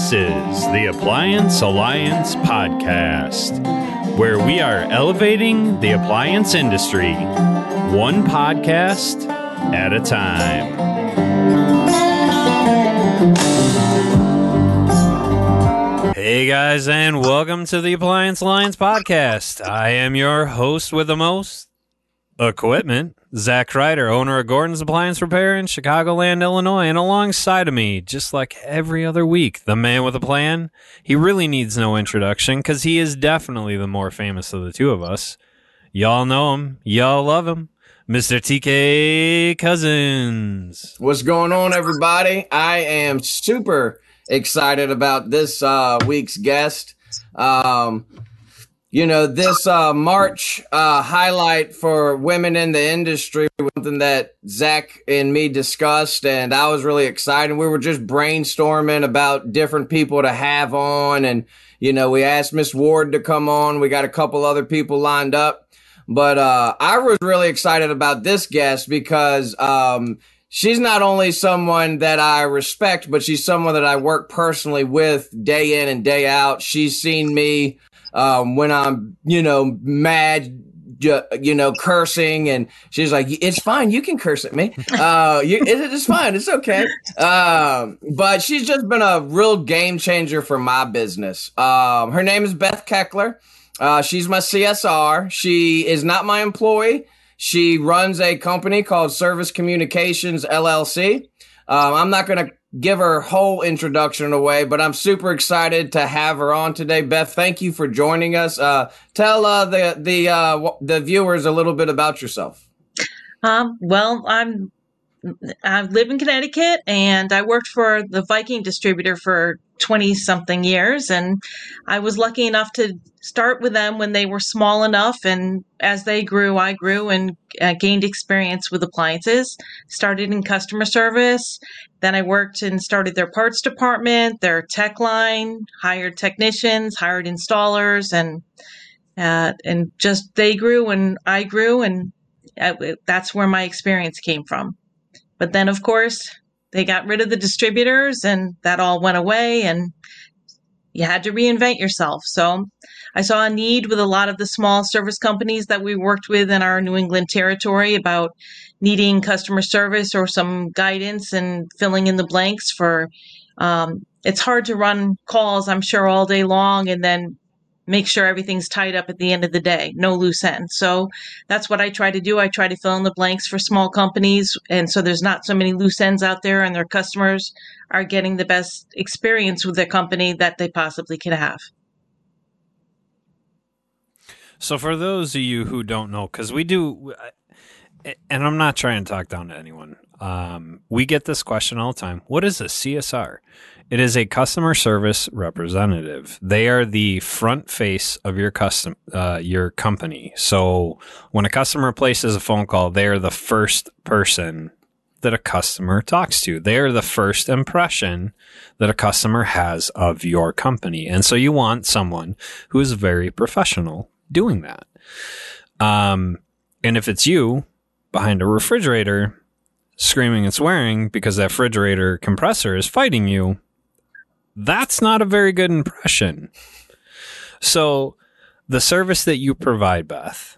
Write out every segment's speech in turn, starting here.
This is the Appliance Alliance Podcast, where we are elevating the appliance industry one podcast at a time. Hey guys, and welcome to the Appliance Alliance Podcast. I am your host with the most equipment, Zach Kreider, owner of Gordon's Appliance Repair in Chicagoland, Illinois. And alongside of me, just like every other week, the man with a plan. He really needs no introduction because he is definitely the more famous of the two of us. Y'all know him, y'all love him. Mr. TK Cousins. What's going on, everybody? I am super excited about this uh, week's guest. Um, you know, this uh, March uh, highlight for women in the industry was something that Zach and me discussed, and I was really excited. We were just brainstorming about different people to have on, and you know, we asked Miss Ward to come on. We got a couple other people lined up, but uh, I was really excited about this guest because um, she's not only someone that I respect, but she's someone that I work personally with day in and day out. She's seen me um, when I'm, you know, mad, you know, cursing, and she's like, "It's fine, you can curse at me. Uh, you, it's fine, it's okay." Um, but she's just been a real game changer for my business. Um, her name is Beth Keckler. Uh, she's my CSR. She is not my employee. She runs a company called Service Communications LLC. Um, I'm not going to give her whole introduction away, but I'm super excited to have her on today. Beth, thank you for joining us. Uh, tell uh, the the uh, the viewers a little bit about yourself. Um, well, I'm I live in Connecticut, and I worked for the Viking distributor for 20 something years. And I was lucky enough to start with them when they were small enough. And as they grew, I grew and uh, gained experience with appliances. Started in customer service. Then I worked and started their parts department, their tech line, hired technicians, hired installers, and uh, and just they grew and I grew, and uh, that's where my experience came from. But then, of course, they got rid of the distributors and that all went away and you had to reinvent yourself. So I saw a need with a lot of the small service companies that we worked with in our New England territory about needing customer service or some guidance and filling in the blanks for um, it's hard to run calls, I'm sure, all day long and then make sure everything's tied up at the end of the day, no loose ends. So that's what I try to do. I try to fill in the blanks for small companies. And so there's not so many loose ends out there, and their customers are getting the best experience with their company that they possibly could have. So, for those of you who don't know, because we do, and I'm not trying to talk down to anyone, um, we get this question all the time. What is a CSR? It is a customer service representative. They are the front face of your custom uh, your company. So when a customer places a phone call, they are the first person that a customer talks to. They are the first impression that a customer has of your company. And so you want someone who is very professional doing that. Um, and if it's you behind a refrigerator screaming and swearing because that refrigerator compressor is fighting you, that's not a very good impression. So, the service that you provide, Beth,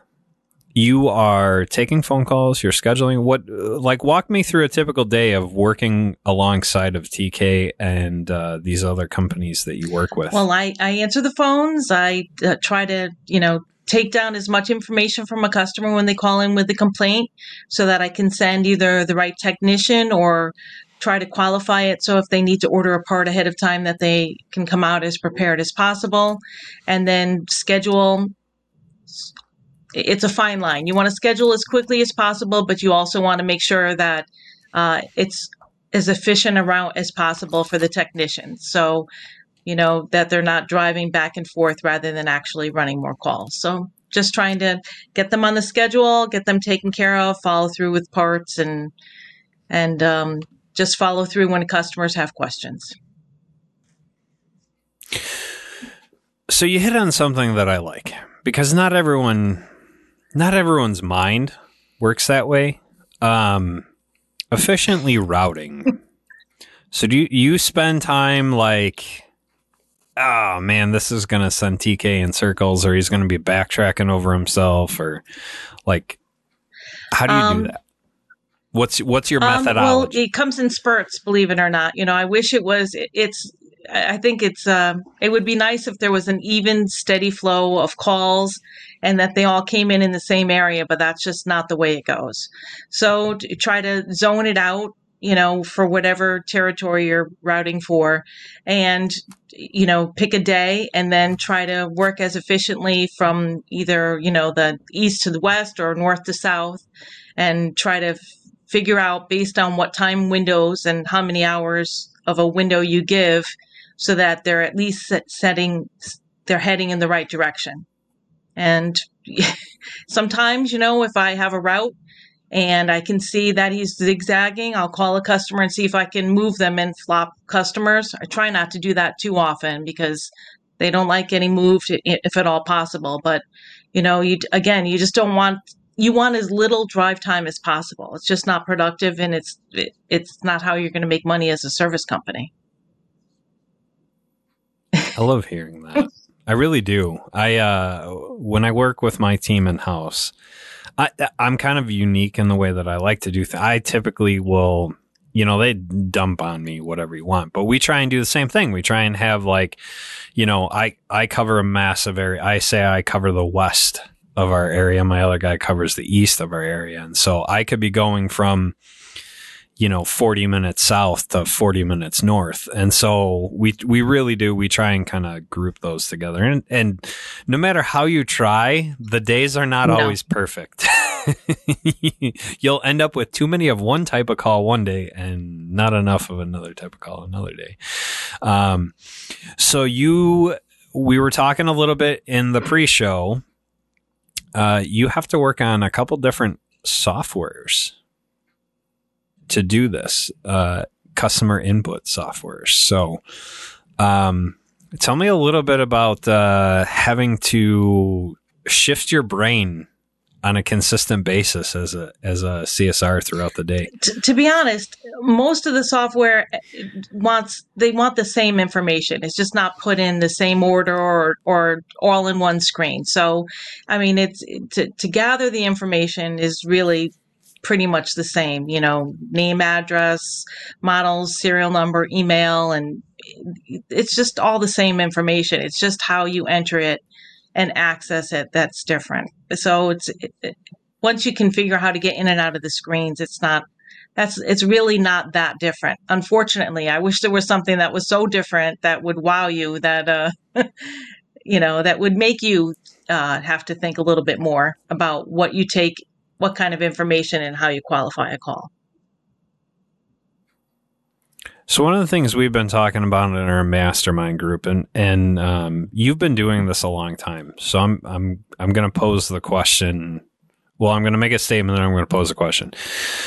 you are taking phone calls, you're scheduling what, like, walk me through a typical day of working alongside of TK and uh, these other companies that you work with. Well, I, I answer the phones. I uh, try to, you know, take down as much information from a customer when they call in with a complaint so that I can send either the right technician or try to qualify it so if they need to order a part ahead of time that they can come out as prepared as possible and then schedule it's a fine line. You want to schedule as quickly as possible but you also want to make sure that uh, it's as efficient around as possible for the technicians. So you know that they're not driving back and forth rather than actually running more calls. So just trying to get them on the schedule get them taken care of follow through with parts and and um, just follow through when customers have questions. So you hit on something that I like because not everyone not everyone's mind works that way. Um, efficiently routing. so do you, you spend time like oh man, this is going to send TK in circles, or he's going to be backtracking over himself, or like, how do you um, do that? What's what's your um, methodology? well, it comes in spurts, believe it or not. You know, I wish it was. It's. I think it's. Um, it would be nice if there was an even, steady flow of calls, and that they all came in in the same area. But that's just not the way it goes. So try to zone it out you know, for whatever territory you're routing for, and, you know, pick a day and then try to work as efficiently from either, you know, the east to the west or north to south and try to f- figure out based on what time windows and how many hours of a window you give so that they're at least setting, they're heading in the right direction. And sometimes, you know, if I have a route and I can see that he's zigzagging, I'll call a customer and see if I can move them and flop customers. I try not to do that too often because they don't like getting moved if at all possible. But you know, you again, you just don't want you want as little drive time as possible. It's just not productive, and it's it, it's not how you're going to make money as a service company. I love hearing that. I really do. I uh, when I work with my team in house, I, I'm kind of unique in the way that I like to do things. I typically will, you know, they dump on me whatever you want, but we try and do the same thing. We try and have like, you know, I, I cover a massive area. I say I cover the west of our area. My other guy covers the east of our area. And so I could be going from, you know 40 minutes south to 40 minutes north. And so we we really do we try and kind of group those together. And and no matter how you try the days are not no. always perfect. You'll end up with too many of one type of call one day and not enough of another type of call another day. Um so you we were talking a little bit in the pre-show. Uh you have to work on a couple different softwares to do this uh, customer input software. So, um, tell me a little bit about uh, having to shift your brain on a consistent basis as a as a CSR throughout the day. To, to, be honest, most of the software uh, wants they want the same information. It's just not put in the same order or or all in one screen. So, I mean, it's to to gather the information is really pretty much the same, you know, name, address, models, serial number, email, and it's just all the same information. It's just how you enter it and access it that's different. So it's it, once you can figure how to get in and out of the screens, it's not that's it's really not that different. Unfortunately, I wish there was something that was so different that would wow you that uh you know that would make you uh, have to think a little bit more about what you take what kind of information and how you qualify a call. So one of the things we've been talking about in our mastermind group, and and um, you've been doing this a long time. So I'm I'm I'm going to pose the question. Well, I'm going to make a statement, and I'm going to pose a question.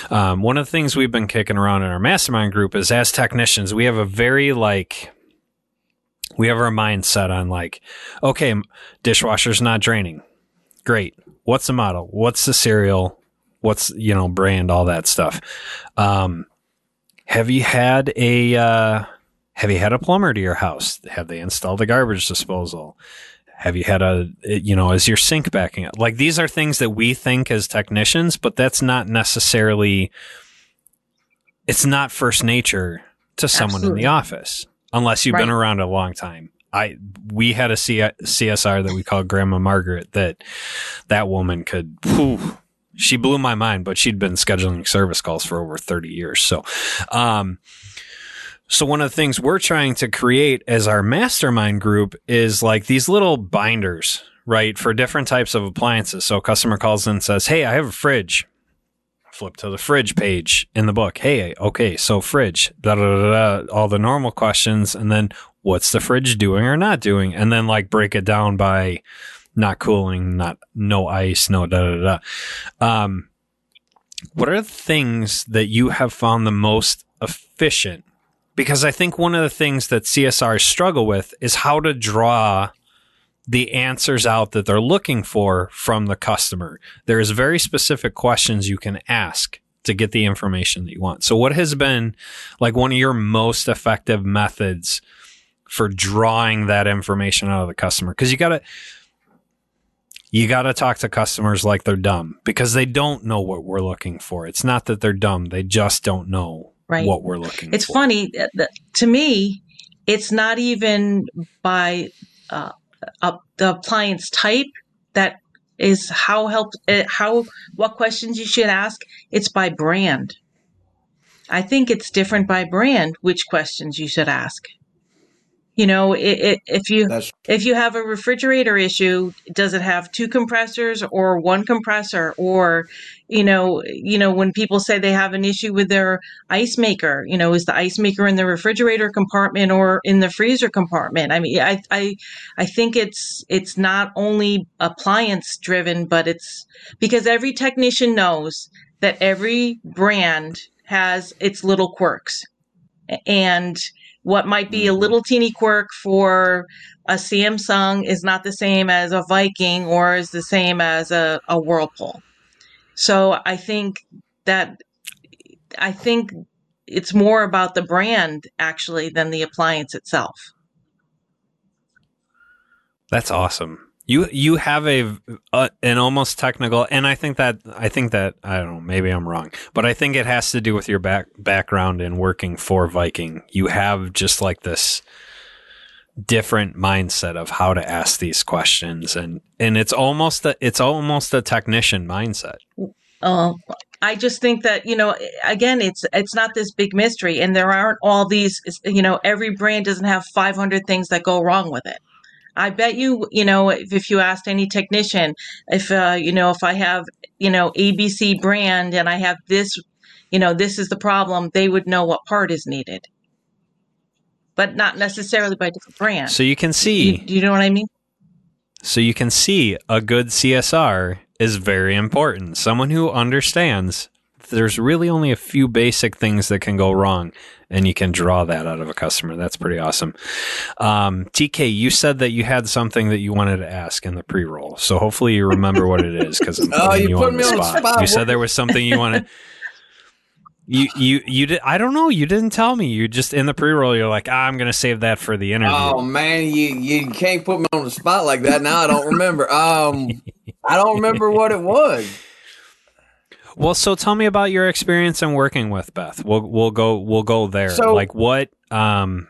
Um, one of the things we've been kicking around in our mastermind group is, as technicians, we have a very like we have our mindset on like, okay, dishwasher's not draining, great what's the model? What's the serial? What's you know brand? All that stuff. Um, have you had a uh, Have you had a plumber to your house? Have they installed a garbage disposal? Have you had a you know is your sink backing up? Like these are things that we think as technicians, but that's not necessarily. It's not first nature to someone Absolutely. in the office unless you've right. been around a long time. I we had a C- CSR that we called Grandma Margaret that that woman could whew, she blew my mind, but she'd been scheduling service calls for over 30 years. So, um, so one of the things we're trying to create as our mastermind group is like these little binders, right, for different types of appliances. So a customer calls in and says, Hey, I have a fridge. Flip to the fridge page in the book. Hey, okay, so fridge, da, da, da, da, all the normal questions. And then what's the fridge doing or not doing, and then like break it down by not cooling, not no ice, no da da da. Um, what are the things that you have found the most efficient? Because I think one of the things that CSRs struggle with is how to draw the answers out that they're looking for from the customer. There's very specific questions you can ask to get the information that you want. So what has been like one of your most effective methods for drawing that information out of the customer because you got to you got to talk to customers like they're dumb because they don't know what we're looking for. It's not that they're dumb; they just don't know Right. what we're looking for. It's for. funny uh, to me. It's not even by uh, uh, the appliance type that is how help uh, how what questions you should ask. It's by brand. I think it's different by brand which questions you should ask. You know, i i if you if you have a refrigerator issue, does it have two compressors or one compressor? Or, you know, you know, when people say they have an issue with their ice maker, you know, is the ice maker in the refrigerator compartment or in the freezer compartment? I mean, I I I think it's it's not only appliance driven, but it's because every technician knows that every brand has its little quirks. And what might be a mm-hmm. little teeny quirk for a Samsung is not the same as a Viking or is the same as a, a Whirlpool. So I think that I think it's more about the brand actually than the appliance itself. That's awesome. You you have a, an almost technical, and I think that I think that I don't know. Maybe I'm wrong, but I think it has to do with your back background in working for Viking. You have just like this different mindset of how to ask these questions, and and it's almost a it's almost a technician mindset. Uh, I just think that you know, again, it's it's not this big mystery, and there aren't all these. You know, every brand doesn't have 500 things that go wrong with it. I bet you, you know, if, if you asked any technician, if uh, you know, if I have, you know, ABC brand and I have this, you know, this is the problem, they would know what part is needed, but not necessarily by different brand. So you can see. you, you know what I mean? So you can see a good CSR is very important. Someone who understands there's really only a few basic things that can go wrong, and you can draw that out of a customer. That's pretty awesome. Um, TK, you said that you had something that you wanted to ask in the pre roll. So hopefully you remember what it is because I'm Oh, you you, put on me the on the spot. spot. You said there was something you wanted. You you you did I don't know you didn't tell me you just in the pre roll you're like ah, I'm gonna save that for the interview Oh man, you you can't put me on the spot like that. Now I don't remember. Um, I don't remember what it was. Well, so tell me about your experience in working with Beth. We'll we'll go we'll go there. So- like what um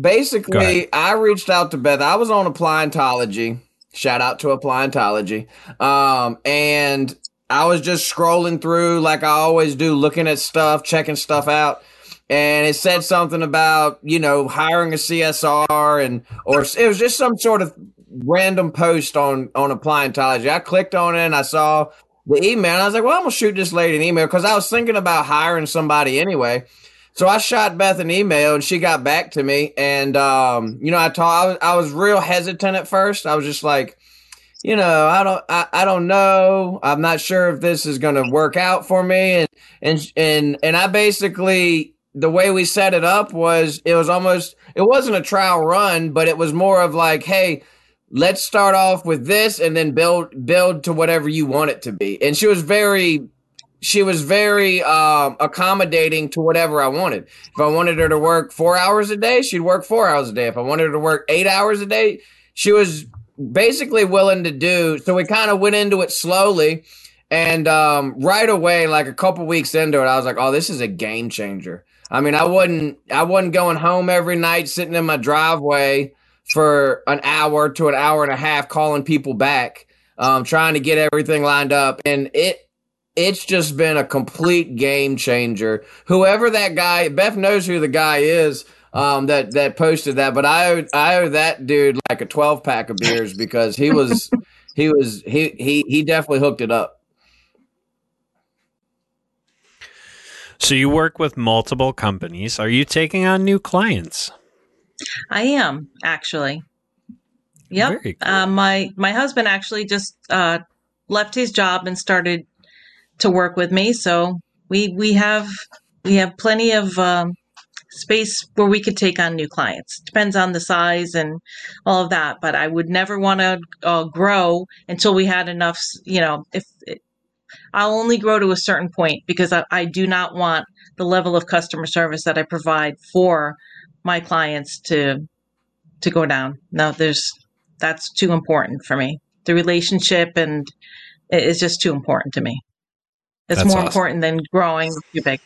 Basically. I reached out to Beth. I was on Appliantology. Shout out to Appliantology. Um, and I was just scrolling through like I always do, looking at stuff, checking stuff out. And it said something about, you know, hiring a CSR and or it was just some sort of random post on on Appliantology. I clicked on it and I saw the email. I was like, well, I'm gonna shoot this lady an email because I was thinking about hiring somebody anyway. So I shot Beth an email and she got back to me. And, um, you know, I told, I was, I was real hesitant at first. I was just like, you know, I don't, I, I don't know. I'm not sure if this is to work out for me. And, and, and, and I basically, the way we set it up was, it was almost, it wasn't a trial run, but it was more of like, Hey, let's start off with this and then build, build to whatever you want it to be. And she was very, she was very um, accommodating to whatever I wanted. If I wanted her to work four hours a day, she'd work four hours a day. If I wanted her to work eight hours a day, she was basically willing to do. So we kind of went into it slowly. And um, right away, like a couple weeks into it, I was like, "Oh, this is a game changer." I mean, I wasn't, I wasn't going home every night, sitting in my driveway for an hour to an hour and a half, calling people back, um, trying to get everything lined up, and it it's just been a complete game changer. Whoever that guy, Beth knows who the guy is um, that that posted that, but I owe, I owe that dude like a twelve pack of beers because he was he was he he he definitely hooked it up. so you work with multiple companies. Are you taking on new clients? I am actually. Yep. Cool. Uh, my my husband actually just uh, left his job and started to work with me. So we we have we have plenty of um, space where we could take on new clients. Depends on the size and all of that. But I would never want to uh, grow until we had enough. You know, if I'll only grow to a certain point because I, I do not want the level of customer service that I provide for my clients to to go down. No, there's that's too important for me. The relationship and it is just too important to me. It's That's more awesome. important than growing too big.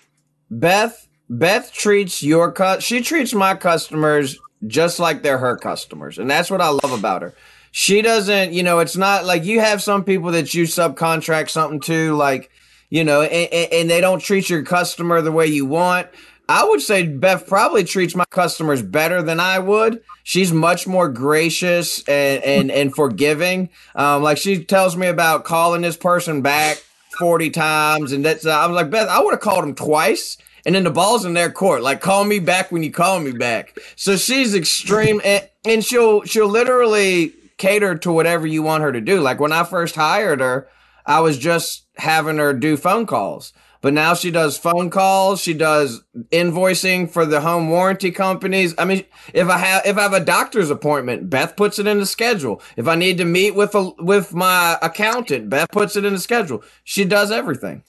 Beth Beth treats your cut. She treats my customers just like they're her customers, and that's what I love about her. She doesn't, you know, it's not like you have some people that you subcontract something to, like, you know, and, and- and they don't treat your customer the way you want. I would say Beth probably treats my customers better than I would. She's much more gracious and and, and forgiving. Um, like she tells me about calling this person back 40 times and that's I was like Beth I would have called him twice and then the ball's in their court like call me back when you call me back so she's extreme and, and she'll she'll literally cater to whatever you want her to do like when I first hired her I was just having her do phone calls but now she does phone calls she does invoicing for the home warranty companies. I mean if I have if I have a doctor's appointment Beth puts it in the schedule. If I need to meet with a with my accountant Beth puts it in the schedule. She does everything.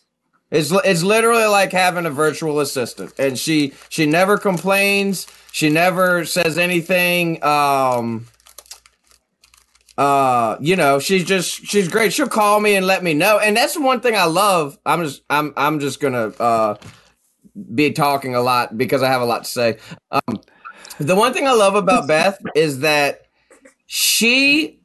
It's it's literally like having a virtual assistant. And she she never complains. She never says anything um uh you know she's just she's great. She'll call me and let me know. And that's the one thing i love. I'm just i'm i'm just gonna uh be talking a lot because i have a lot to say. Um the one thing i love about beth is that she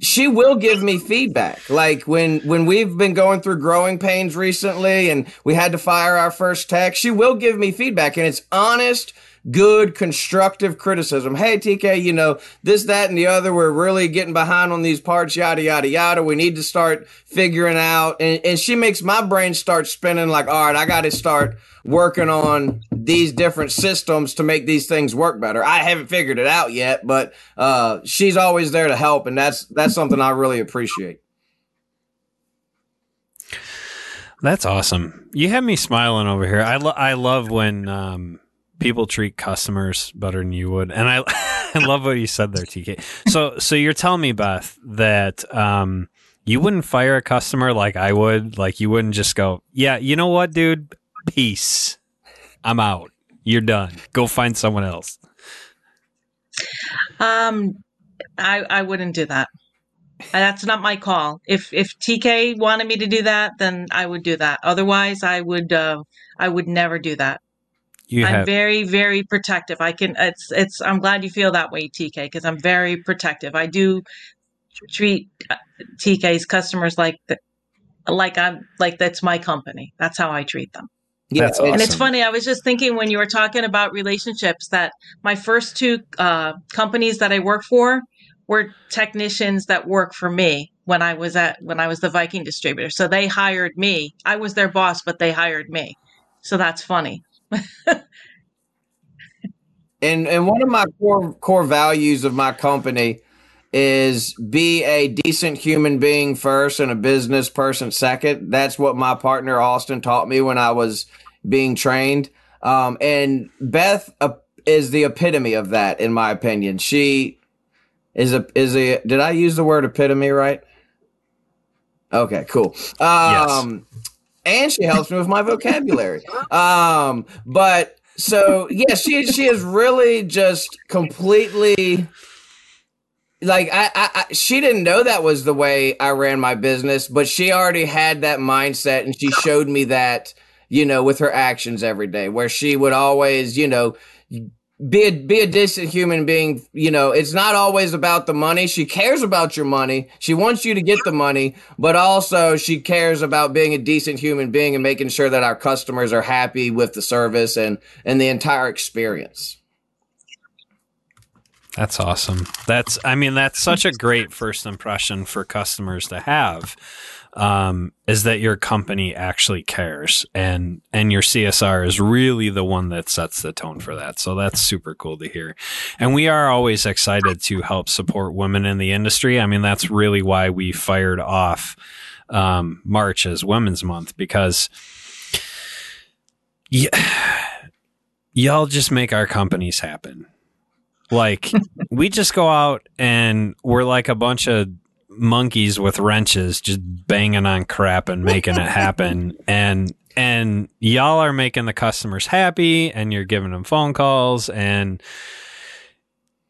she will give me feedback. Like when when we've been going through growing pains recently and we had to fire our first tech she will give me feedback. And it's honest good constructive criticism. Hey tk you know this that and the other we're really getting behind on these parts yada yada yada. We need to start figuring out. And, and she makes my brain start spinning like all right i gotta start working on these different systems to make these things work better. I haven't figured it out yet but uh, she's always there to help and that's that's something i really appreciate. That's awesome. You have me smiling over here. I lo- I love when um, people treat customers better than you would, and I I love what you said there, TK. So so you're telling me, Beth, that um, you wouldn't fire a customer like I would. Like you wouldn't just go, yeah, you know what, dude, peace, I'm out. You're done. Go find someone else. Um, I I wouldn't do that. That's not my call. If if TK wanted me to do that, then I would do that. Otherwise, I would uh, I would never do that. You I'm have very very protective. I can. It's it's. I'm glad you feel that way, TK, because I'm very protective. I do treat uh, TK's customers like the, like I'm like that's my company. That's how I treat them. That's And it's funny. I was just thinking when you were talking about relationships that my first two uh, companies that I work for were technicians that work for me when I was at when I was the Viking distributor. So they hired me. I was their boss, but they hired me. So that's funny. and and one of my core core values of my company is be a decent human being first and a business person second. That's what my partner Austin taught me when I was being trained. Um, and Beth uh, is the epitome of that, in my opinion. She is a is a. Did I use the word epitome right? Okay, cool. Um, and she helps me with my vocabulary. Um, but so yeah, she she is really just completely like I, I, I she didn't know that was the way I ran my business, but she already had that mindset, and she showed me that you know with her actions every day, where she would always you know be a be a decent human being. You know, it's not always about the money. She cares about your money. She wants you to get the money, but also she cares about being a decent human being and making sure that our customers are happy with the service and and the entire experience. That's awesome. That's, I mean, that's such a great first impression for customers to have. Um, is that your company actually cares and, and your CSR is really the one that sets the tone for that. So that's super cool to hear. And we are always excited to help support women in the industry. I mean, that's really why we fired off, um, March as Women's Month because yeah, y'all just make our companies happen. Like we just go out and we're like a bunch of monkeys with wrenches just banging on crap and making it happen and and y'all are making the customers happy and you're giving them phone calls and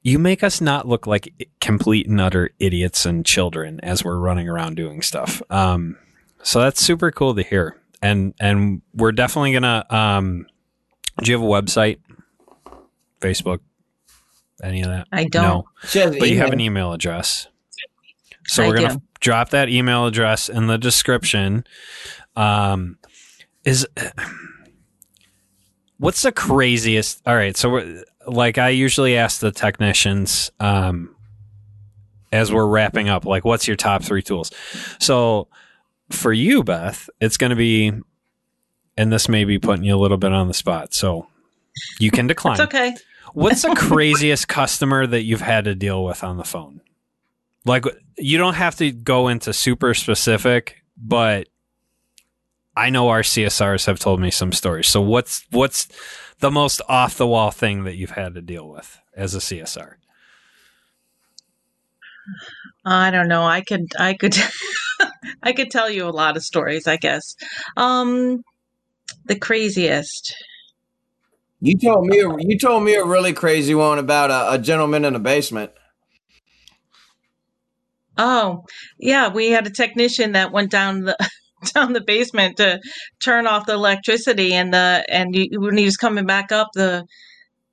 you make us not look like complete and utter idiots and children as we're running around doing stuff. Um, so that's super cool to hear. And and we're definitely gonna um, do you have a website? Facebook? Any of that? I don't. No. She has But you have an email address. So I we're gonna drop that email address in the description. Um, is what's the craziest? All right, so we're, like I usually ask the technicians um, as we're wrapping up, like, what's your top three tools? So for you, Beth, it's going to be, and this may be putting you a little bit on the spot, so you can decline. It's okay. What's the craziest customer that you've had to deal with on the phone? Like, you don't have to go into super specific, but I know our CSRs have told me some stories. So, what's what's the most off the wall thing that you've had to deal with as a CSR? I don't know. I could I could I could tell you a lot of stories, I guess. Um the craziest. You told me you told me a really crazy one about a, a gentleman in a basement. Oh, yeah, we had a technician that went down the down the basement to turn off the electricity and the and he, when he was coming back up the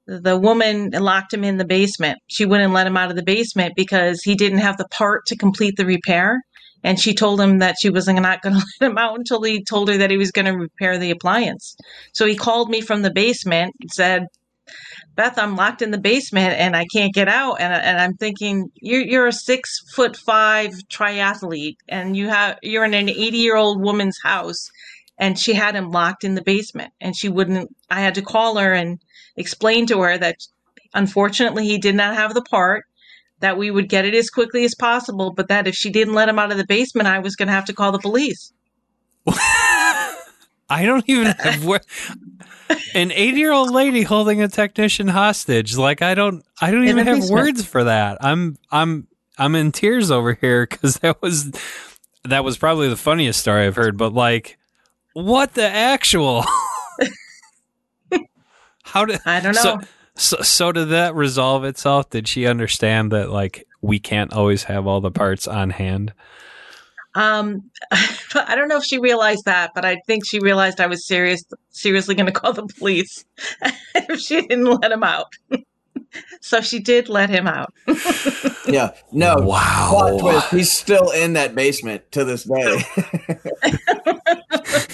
the woman locked him in the basement. She wouldn't let him out of the basement because he didn't have the part to complete the repair. And she told him that she wasn't not going to let him out until he told her that he was going to repair the appliance. So he called me from the basement and said, Beth, I'm locked in the basement and I can't get out. And, and I'm thinking, you're, you're a six foot five triathlete and you have, you're in an 80 year old woman's house. And she had him locked in the basement and she wouldn't, I had to call her and explain to her that unfortunately he did not have the part that we would get it as quickly as possible, but that if she didn't let him out of the basement, I was going to have to call the police. I don't even have wor- an 80 year old lady holding a technician hostage. Like I don't, I don't In even have basement. words for that. I'm, I'm, I'm in tears over here because that was, that was probably the funniest story I've heard. But like, what the actual? How did? I don't know. So, so, so did that resolve itself? Did she understand that like we can't always have all the parts on hand? Um, I don't know if she realized that, but I think she realized I was serious, seriously going to call the police if she didn't let him out. so she did let him out. Yeah. No. Plot Wow. twist. He's still in that basement to this day.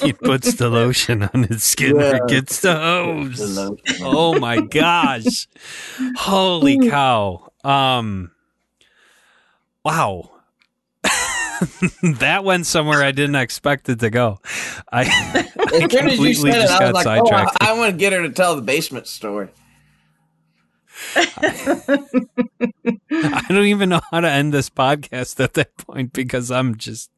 he puts the lotion on his skin Yeah. or gets the hose. Oh my gosh. Holy cow. Um wow. that went somewhere I didn't expect it to go. I, I as soon as you completely said it, just I was got like, oh, I, sidetracked. I want to get her to tell the basement story. I don't even know how to end this podcast at that point because I'm just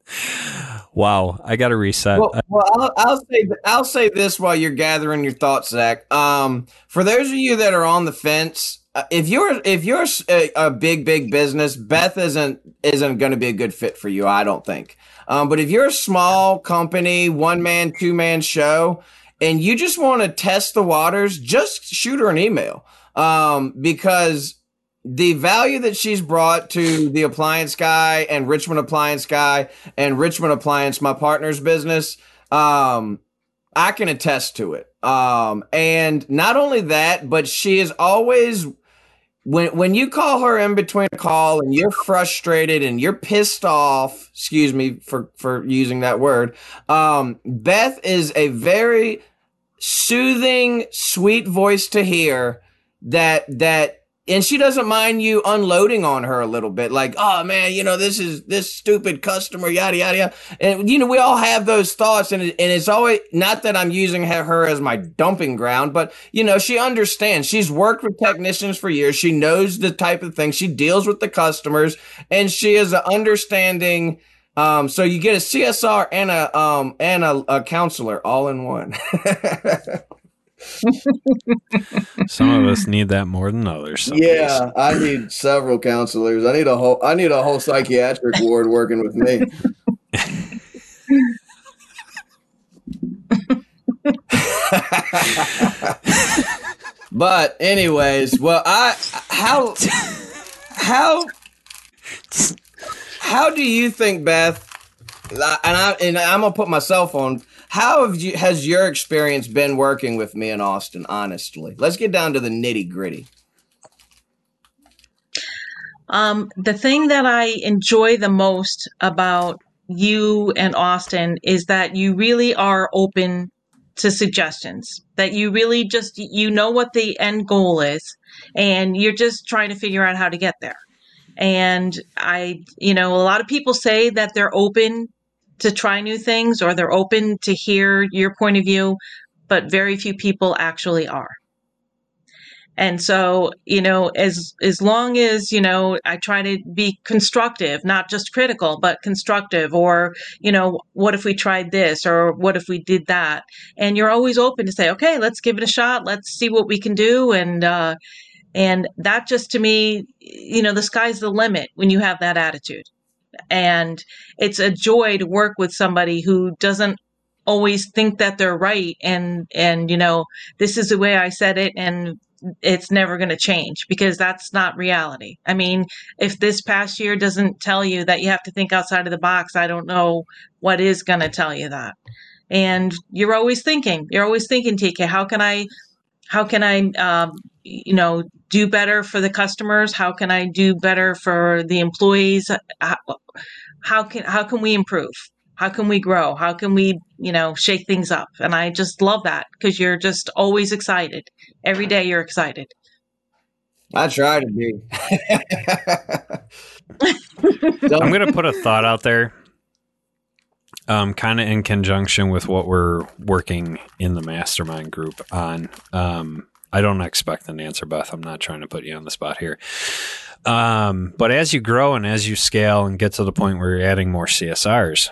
wow. I got to reset. Well, well I'll, I'll say I'll say this while you're gathering your thoughts, Zach. Um, for those of you that are on the fence, uh, if you're if you're a, a big big business, Beth isn't isn't going to be a good fit for you. I don't think. Um, but if you're a small company, one man, two man show, and you just want to test the waters, just shoot her an email. Um, because the value that she's brought to the appliance guy and Richmond appliance guy and Richmond appliance, my partner's business, um, I can attest to it. Um, and not only that, but she is always when when you call her in between a call and you're frustrated and you're pissed off, excuse me for for using that word. Um, Beth is a very soothing, sweet voice to hear that that and she doesn't mind you unloading on her a little bit like oh man you know this is this stupid customer yada yada yada. And you know we all have those thoughts and, and it's always not that i'm using her, as my dumping ground but you know she understands. She's worked with technicians for years. She knows the type of thing she deals with the customers and she is an understanding um, so you get a CSR and a um and a, a counselor all in one. Some of us need that more than others. some days. Yeah, I need several counselors. I need a whole I need a whole psychiatric ward working with me. but anyways, well, I how how how do you think, Beth? And I and I'm gonna put myself on. How have you has your experience been working with me in Austin? Honestly, let's get down to the nitty gritty. Um, the thing that I enjoy the most about you and Austin is that you really are open to suggestions that you really just you know what the end goal is and you're just trying to figure out how to get there and i you know a lot of people say that they're open to try new things or they're open to hear your point of view but very few people actually are and so, you know, as as long as, you know, I try to be constructive, not just critical, but constructive or, you know, what if we tried this or what if we did that? And you're always open to say, okay, let's give it a shot. Let's see what we can do and uh and that just to me, you know, the sky's the limit when you have that attitude. And it's a joy to work with somebody who doesn't always think that they're right and and you know this is the way i said it and it's never going to change because that's not reality. I mean, if this past year doesn't tell you that you have to think outside of the box, I don't know what is going to tell you that. And you're always thinking, you're always thinking, TK, how can I, how can I, um, you know, do better for the customers? How can I do better for the employees? How, how can, how can we improve? How can we grow? How can we, you know, shake things up? And I just love that because you're just always excited. Every day you're excited. I try to be. I'm going to put a thought out there, um, kind of in conjunction with what we're working in the mastermind group on. Um, I don't expect an answer, Beth. I'm not trying to put you on the spot here. Um, but as you grow and as you scale and get to the point where you're adding more CSRs,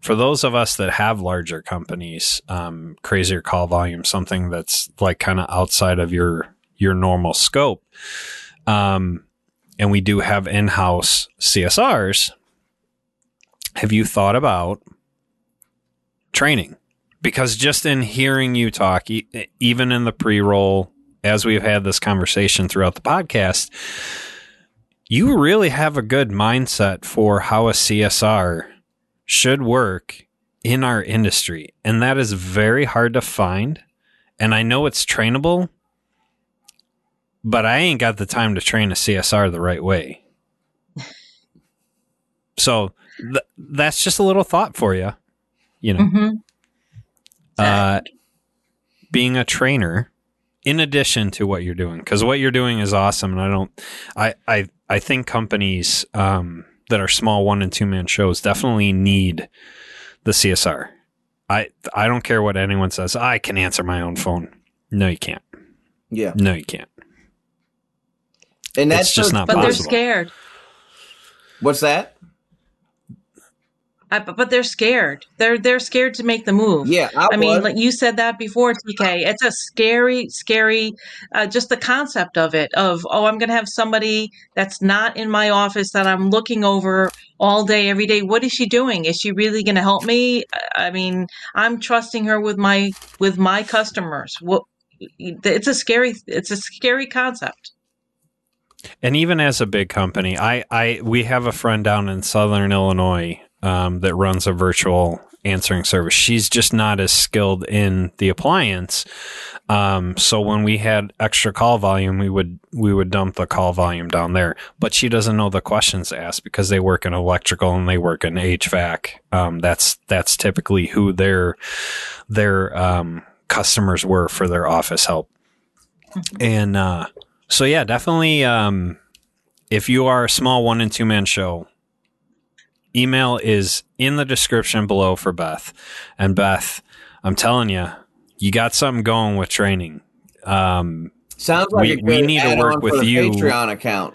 for those of us that have larger companies, um, crazier call volume, something that's like kind of outside of your your normal scope, um, and we do have in-house CSRs. Have you thought about training? Because just in hearing you talk, e- even in the pre-roll, as we've had this conversation throughout the podcast, you really have a good mindset for how a CSR should work in our industry. And that is very hard to find. And I know it's trainable, but I ain't got the time to train a CSR the right way. so th- that's just a little thought for you. You know, mm-hmm. uh, being a trainer in addition to what you're doing, because what you're doing is awesome. And I don't, I, I, I think companies, um, that are small one and two man shows definitely need the CSR. I I don't care what anyone says. I can answer my own phone. No, you can't. Yeah. No, you can't. And that's it's just not but possible. they're scared. What's that? I, but they're scared. They're they're scared to make the move. Yeah, I, I mean, like you said that before, TK. It's a scary, scary. Uh, just the concept of it. Of oh, I'm going to have somebody that's not in my office that I'm looking over all day, every day. What is she doing? Is she really going to help me? I mean, I'm trusting her with my with my customers. What? It's a scary. It's a scary concept. And even as a big company, I, I we have a friend down in Southern Illinois um, that runs a virtual answering service. She's just not as skilled in the appliance. Um, so when we had extra call volume, we would we would dump the call volume down there. But she doesn't know the questions to ask because they work in electrical and they work in HVAC. Um, that's that's typically who their their um, customers were for their office help. And uh, so yeah, definitely. Um, if you are a small one and two man show, email is in the description below for Beth. And Beth, I'm telling you, you got something going with training. Um, Sounds like we, we need to work with you. Patreon account.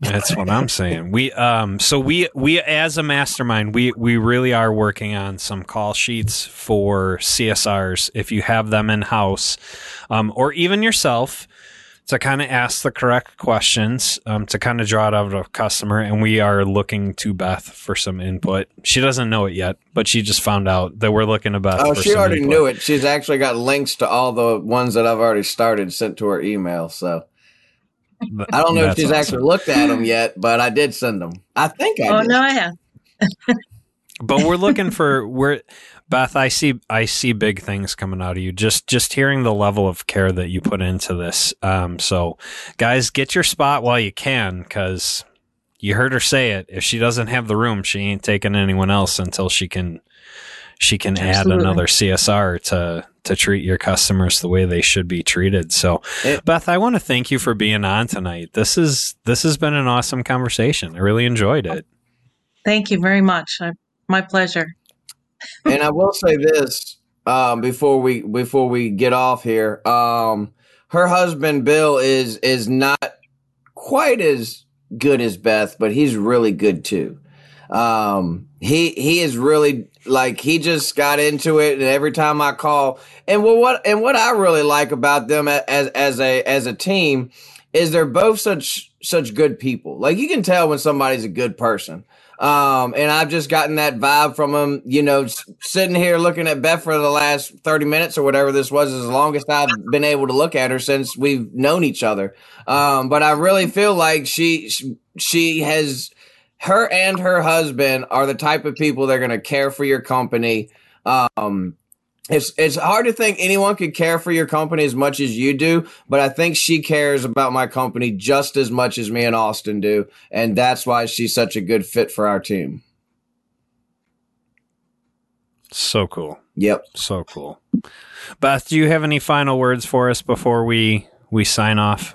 That's what I'm saying. We um so we we as a mastermind we we really are working on some call sheets for CSRs if you have them in house um or even yourself to kind of ask the correct questions, um, to kind of draw it out of a customer. And we are looking to Beth for some input. She doesn't know it yet, but she just found out that we're looking to Beth. Oh, she already input. knew it. She's actually got links to all the ones that I've already started sent to her email. So I don't know if she's awesome. actually looked at them yet, but I did send them. I think I. Oh did. no, I have. but we're looking for we're Beth, I see I see big things coming out of you. Just just hearing the level of care that you put into this. Um, so, guys, get your spot while you can, because you heard her say it. If she doesn't have the room, she ain't taking anyone else until she can she can Absolutely. add another CSR to to treat your customers the way they should be treated. So, it, Beth, I want to thank you for being on tonight. This is this has been an awesome conversation. I really enjoyed it. Thank you very much. I, my pleasure and I will say this um, before we before we get off here. Um, her husband Bill is is not quite as good as Beth, but he's really good too. Um, he he is really like he just got into it, and every time I call, and well, what and what I really like about them as as a as a team is they're both such such good people. Like you can tell when somebody's a good person. Um, and I've just gotten that vibe from him, you know, sitting here looking at Beth for the last 30 minutes or whatever this was, is the longest I've been able to look at her since we've known each other. Um, but I really feel like she, she, has, her and her husband are the type of people that are going to care for your company. Um, it's it's hard to think anyone could care for your company as much as you do, but I think she cares about my company just as much as me and Austin do, and that's why she's such a good fit for our team. So cool. Yep. So cool. Beth, do you have any final words for us before we we sign off?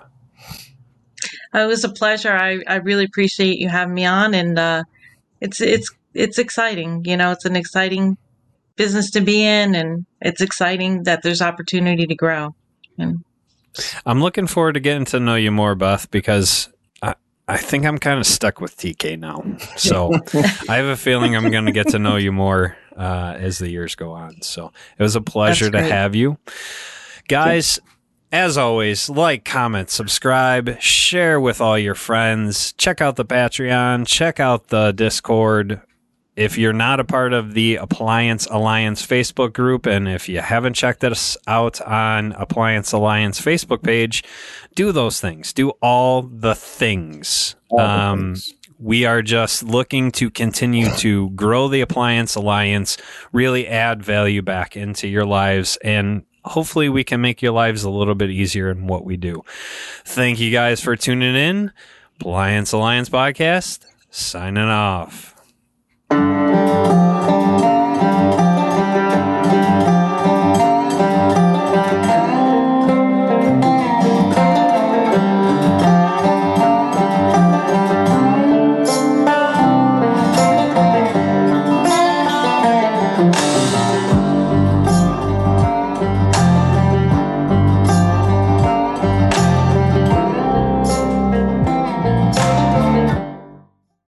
It was a pleasure. I, I really appreciate you having me on, and uh, it's it's it's exciting. You know, it's an exciting business to be in, and it's exciting that there's opportunity to grow. And I'm looking forward to getting to know you more, Beth, because I, I think I'm kind of stuck with TK now. So I have a feeling I'm going to get to know you more uh, as the years go on. So it was a pleasure to have you. Guys, as always, like, comment, subscribe, share with all your friends. Check out the Patreon, check out the Discord if you're not a part of the Appliance Alliance Facebook group, and if you haven't checked us out on Appliance Alliance Facebook page, do those things. Do all the things. All um, the things. We are just looking to continue to grow the Appliance Alliance, really add value back into your lives, and hopefully we can make your lives a little bit easier in what we do. Thank you guys for tuning in. Appliance Alliance Podcast, signing off.